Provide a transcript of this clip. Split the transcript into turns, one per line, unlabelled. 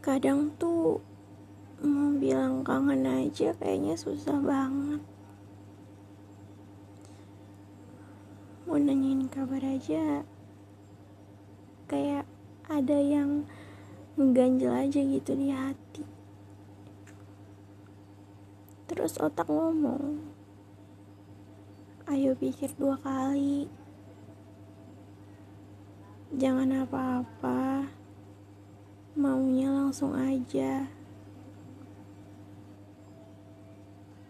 kadang tuh mau bilang kangen aja kayaknya susah banget. Mau nanyain kabar aja kayak ada yang ngeganjel aja gitu di hati. Terus otak ngomong ayo pikir dua kali. Jangan apa-apa. Maunya langsung aja